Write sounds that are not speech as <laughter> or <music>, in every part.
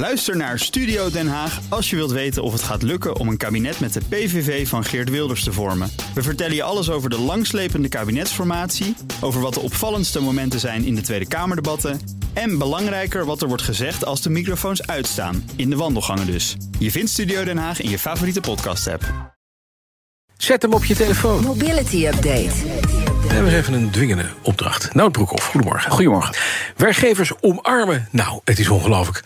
Luister naar Studio Den Haag als je wilt weten of het gaat lukken om een kabinet met de PVV van Geert Wilders te vormen. We vertellen je alles over de langslepende kabinetsformatie, over wat de opvallendste momenten zijn in de Tweede Kamerdebatten en belangrijker wat er wordt gezegd als de microfoons uitstaan, in de wandelgangen dus. Je vindt Studio Den Haag in je favoriete podcast-app. Zet hem op je telefoon. Mobility Update. We hebben even een dwingende opdracht. Nout Broekhoff, goedemorgen. Goedemorgen. Werkgevers omarmen. Nou, het is ongelooflijk.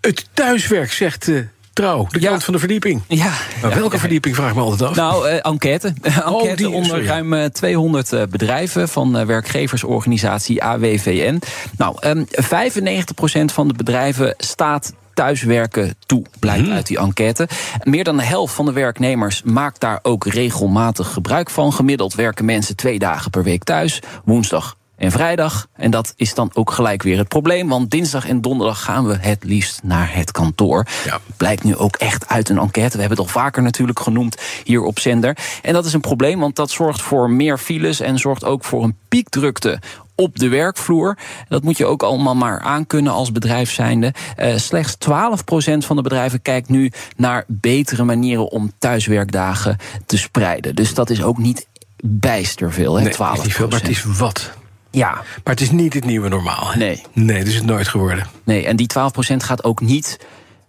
Het thuiswerk, zegt uh, Trouw, de Ja. kant van de verdieping. Ja. Maar welke Ja. verdieping, vraag me altijd af. Nou, eh, enquête. enquête die, onder ruim eh, 200 eh, bedrijven van werkgeversorganisatie AWVN. Nou, ehm 95% van de bedrijven staat thuiswerken toe, blijkt Mhm. uit die enquête. Meer dan de helft van de werknemers maakt daar ook regelmatig gebruik van. Gemiddeld werken mensen twee dagen per week thuis, woensdag en vrijdag. En dat is dan ook gelijk weer het probleem, want dinsdag en donderdag gaan we het liefst naar het kantoor. Ja. Blijkt nu ook echt uit een enquête. We hebben het al vaker natuurlijk genoemd hier op zender. En dat is een probleem, want dat zorgt voor meer files en zorgt ook voor een piekdrukte op de werkvloer. Dat moet je ook allemaal maar aankunnen als bedrijf zijnde. Eh, slechts 12% van de bedrijven kijkt nu naar betere manieren om thuiswerkdagen te spreiden. Dus dat is ook niet bijster veel, hè? nee, 12%. het is niet veel, maar het is wat. Ja, Maar het is niet het nieuwe normaal. hè? Nee. Nee, dat is het nooit geworden. nee, en die 12% gaat ook niet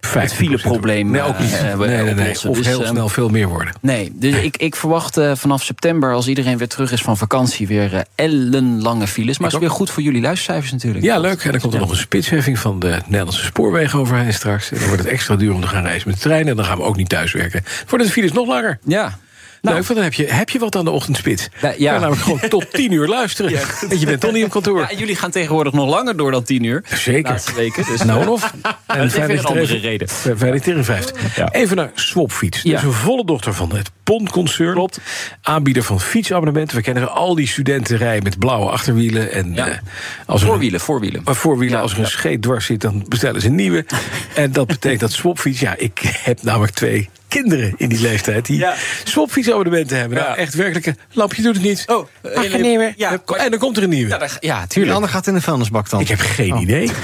het 15%. fileprobleem Nee, ook niet. eh, eh, nee, nee, nee. oplossen. Of Dus, heel ehm, snel veel meer worden. Nee, dus ik, ik verwacht eh, vanaf september, als iedereen weer terug is van vakantie, weer eh, ellenlange files. Maar het is weer goed voor jullie luistercijfers natuurlijk. Ja, leuk. En dan komt er nog een spitsheffing van de Nederlandse spoorwegen overheen straks. En dan wordt het extra duur om te gaan reizen met de trein. En dan gaan we ook niet thuiswerken. Voordat de files nog langer. Ja. Nou, want dan heb je, heb je wat aan de ochtendspits. Ja, Ja, ja. namelijk gewoon tot <laughs> tien uur luisteren. Je bent toch niet op kantoor. Ja, en jullie gaan tegenwoordig nog langer door dan tien uur. Zeker. Weken. Dus Nou of. En <laughs> dat een andere reden. Ja. Even naar Swapfiets. Dat is een volle dochter van het PON-concern. Klopt. Aanbieder van fietsabonnementen. We kennen al die studenten rijden met blauwe achterwielen. En, Ja. eh, als een- Voorwielen, voorwielen. maar voorwielen, als er een ja. scheet dwars zit, dan bestellen ze een nieuwe. <laughs> en dat betekent dat Swapfiets... Ja, ik heb namelijk twee kinderen in die leeftijd... die Ja. Swapfietsabonnementen hebben. Nou, echt werkelijk, een lampje doet het niet. Oh, Ach, eh, een nieuwe. ja, en dan komt er een nieuwe. Ja, ja, tuurlijk. ander gaat in de vuilnisbak dan. Ik heb geen idee. <laughs>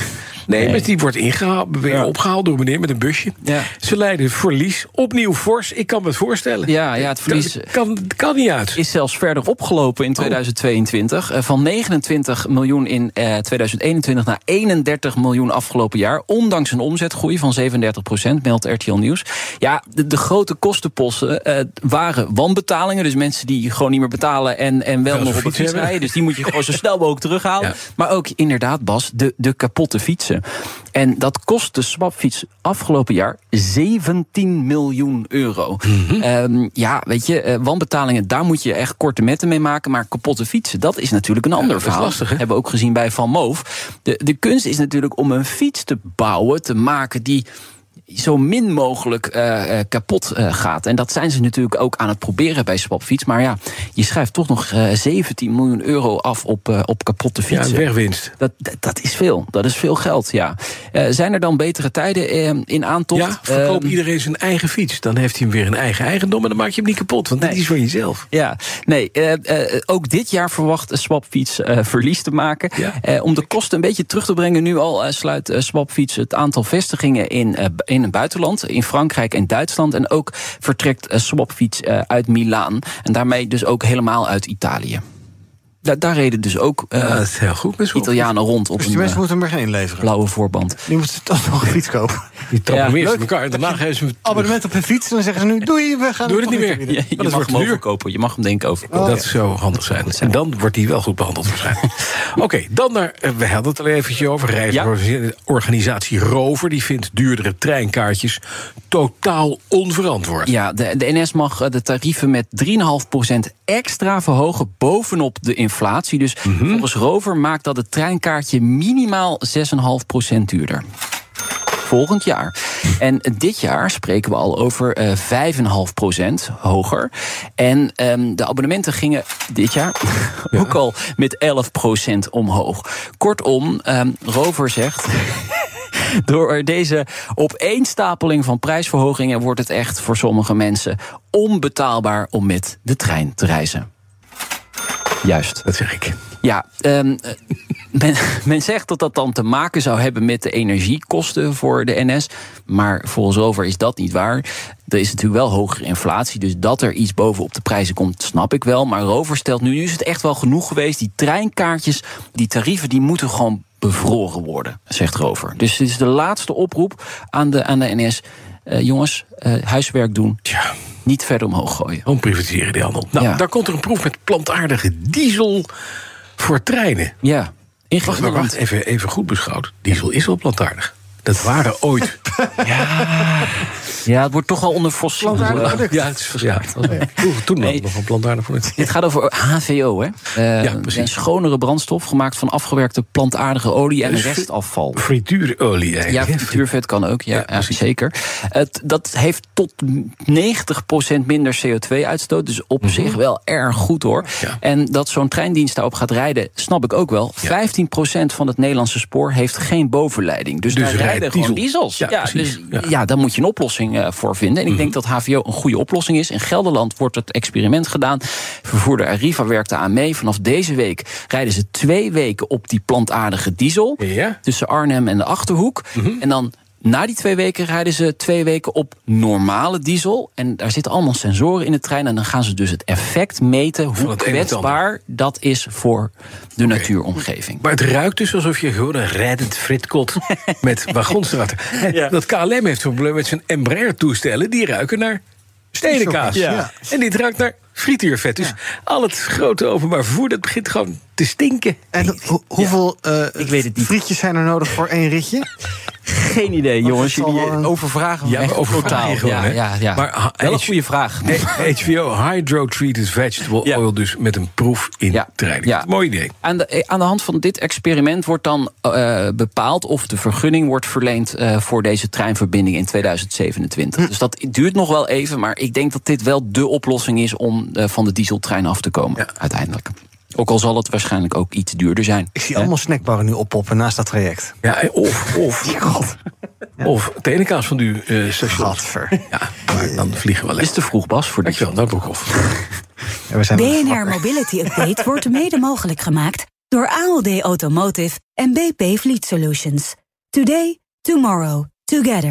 Nee, maar die wordt ingehaald, weer Ja. opgehaald door meneer met een busje. Ja. Ze leiden verlies, opnieuw fors. Ik kan me het voorstellen. Ja, ja, het verlies kan, kan niet uit. is zelfs verder opgelopen in 2022. Eh, Van 29 miljoen in eh, 2021 naar 31 miljoen afgelopen jaar. Ondanks een omzetgroei van 37 procent, meldt RTL Nieuws. Ja, de, de grote kostenposten eh, waren wanbetalingen. Dus mensen die gewoon niet meer betalen en, en wel Wel nog op een fiets rijden. Dus die moet je gewoon zo <laughs> snel mogelijk terughalen. Ja. Maar ook inderdaad, Bas, de, de kapotte fietsen. En dat kost de swapfiets afgelopen jaar 17 miljoen euro. Mhm. Ehm, ja, weet je, eh, wanbetalingen, daar moet je echt korte metten mee maken. Maar kapotte fietsen, dat is natuurlijk een ander dat is verhaal. lastig, hè? hebben we ook gezien bij Van Moof. De, de kunst is natuurlijk om een fiets te bouwen, te maken die zo min mogelijk eh, kapot eh, gaat. En dat zijn ze natuurlijk ook aan het proberen bij Swapfiets. Maar ja, je schrijft toch nog eh, 17 miljoen euro af op, op kapotte Ja, fietsen. een wegwinst. Dat, dat, dat is veel. Dat is veel geld, ja. Zijn er dan betere tijden in aantocht? Ja, verkoop Ehm, iedereen zijn eigen fiets. Dan heeft hij hem weer een eigen eigendom en dan maak je hem niet kapot. Want Nee. is van jezelf. Ja, nee, ook dit jaar verwacht Swapfiets verlies te maken. Ja. Om de kosten een beetje terug te brengen, nu al sluit Swapfiets het aantal vestigingen in, eh, in het buitenland, in Frankrijk en Duitsland. En ook vertrekt eh, Swapfiets eh, uit Milaan. En daarmee dus ook helemaal uit Italië. Da- daar reden dus ook eh, dat is heel goed. met zo'n Italianen rond op Dus die een mensen eh, moeten hem weer geen leveren. blauwe voorband. Die moeten toch nog een fiets kopen. Die trappen Ja, elkaar. En daarna geven ze. Abonnement op een fiets. En dan zeggen ze nu, doei, we gaan Doe het niet meer. Ja, je dat mag wordt hem duur. overkopen. Je mag hem denk ik overkopen. Oh, Dat zou handig zijn. En dan wordt hij wel goed behandeld waarschijnlijk. <laughs> Oké, dan naar, eh, we hadden het al eventjes over. Reisorganisatie Rover. Die vindt duurdere treinkaartjes totaal onverantwoord. Ja, de, de NS mag de tarieven met 3,5% extra verhogen bovenop de inflatie. Dus volgens Rover maakt dat het treinkaartje minimaal 6,5% duurder. Volgend jaar. En dit jaar spreken we al over eh 5,5% hoger. En ehm, de abonnementen gingen dit jaar <laughs> ook al met 11% omhoog. Kortom, ehm, Rover zegt. <laughs> Door deze opeenstapeling van prijsverhogingen wordt het echt voor sommige mensen onbetaalbaar om met de trein te reizen. Juist. Dat zeg ik. Ja, um, men, <laughs> men, zegt dat dat dan te maken zou hebben met de energiekosten voor de NS. Maar volgens Rover is dat niet waar. Er is natuurlijk wel hogere inflatie, dus dat er iets bovenop de prijzen komt, snap ik wel. Maar Rover stelt nu, nu is het echt wel genoeg geweest. Die treinkaartjes, die tarieven, die moeten gewoon bevroren worden, zegt Rover. Dus dit is de laatste oproep aan de, aan de NS. Uh, jongens, uh, huiswerk doen. Tja. Niet verder omhoog gooien. Om privatiseren die handel. Nou, Ja. daar komt er een proef met plantaardige diesel voor treinen. Ja, Wacht, ingewikkeld. maar wacht, even, even goed beschouwd. Diesel is wel plantaardig. Dat waren ooit. <laughs> Ja, het wordt toch al onder fossiel. Plantaardig eh, product. <laughs> ja, het is verschrikkelijk. Vroeger, Toen Nee. hadden we van plantaardig voor het. <laughs> Dit gaat over HVO, hè? Eh, Ja, precies. Een schonere brandstof gemaakt van afgewerkte plantaardige olie en Dus restafval. Frituurolie Ja, eigenlijk. frituurvet kan ook, ja, Ja, ja, zeker. Het, dat heeft tot 90% minder CO2-uitstoot. Dus op zich wel erg goed hoor. Mhm. Ja. En dat zo'n treindienst daarop gaat rijden, snap ik ook wel. 15% van het Nederlandse spoor heeft geen bovenleiding. Dus, Dus daar rijden gewoon diesel. diesels. Ja, Ja, precies. dus Ja. Mhm. ja. daar moet je een oplossing eh, voor vinden. En ik denk dat HVO een goede oplossing is. In Gelderland wordt het experiment gedaan. Vervoerder Arriva werkte aan mee. Vanaf deze week rijden ze twee weken op die plantaardige diesel Ja. tussen Arnhem en de Achterhoek. Mhm. En dan na die twee weken rijden ze twee weken op normale diesel. En daar zitten allemaal sensoren in de trein. En dan gaan ze dus het effect meten hoe kwetsbaar dat is voor de natuuromgeving. Maar het ruikt dus alsof je gewoon een rijdend fritkot <laughs> met wagons erachter. En Dat KLM heeft een probleem met zijn Embraer-toestellen. Die ruiken naar stedenkaas. Ja. En dit ruikt naar frituurvet. Dus al het grote openbaar vervoer, dat begint gewoon te stinken. En ho- hoeveel eh, Ik weet het niet. frietjes zijn er nodig voor één ritje? <laughs> Geen idee, jongens. Jullie een- overvragen Ja, ja, ja. Maar ha- wel een goede vraag. HBO, <laughs> Hydro-Treated Vegetable Ja. Oil, dus met een proef in Ja. Mooi idee. Aan de, aan de hand van dit experiment wordt dan eh, bepaald of de vergunning wordt verleend eh, voor deze treinverbinding in 2027. Dus dat duurt nog wel even, maar ik denk dat dit wel de oplossing is om eh, van de dieseltrein af te komen, uiteindelijk. Ook al zal het waarschijnlijk ook iets duurder zijn. Ik zie Hè? allemaal snackbarren nu oppoppen naast dat traject. Ja, of, of, <laughs> God. of tenenkaas van u eh station. Gadver. Ja, maar dan vliegen we Het alleen. is te vroeg, Bas, voor dit. Dankjewel, dat Broekhoff. Ja, we zijn BNR Mobility <laughs> Update wordt mede mogelijk gemaakt door ALD Automotive en BP Fleet Solutions. Today, tomorrow, together.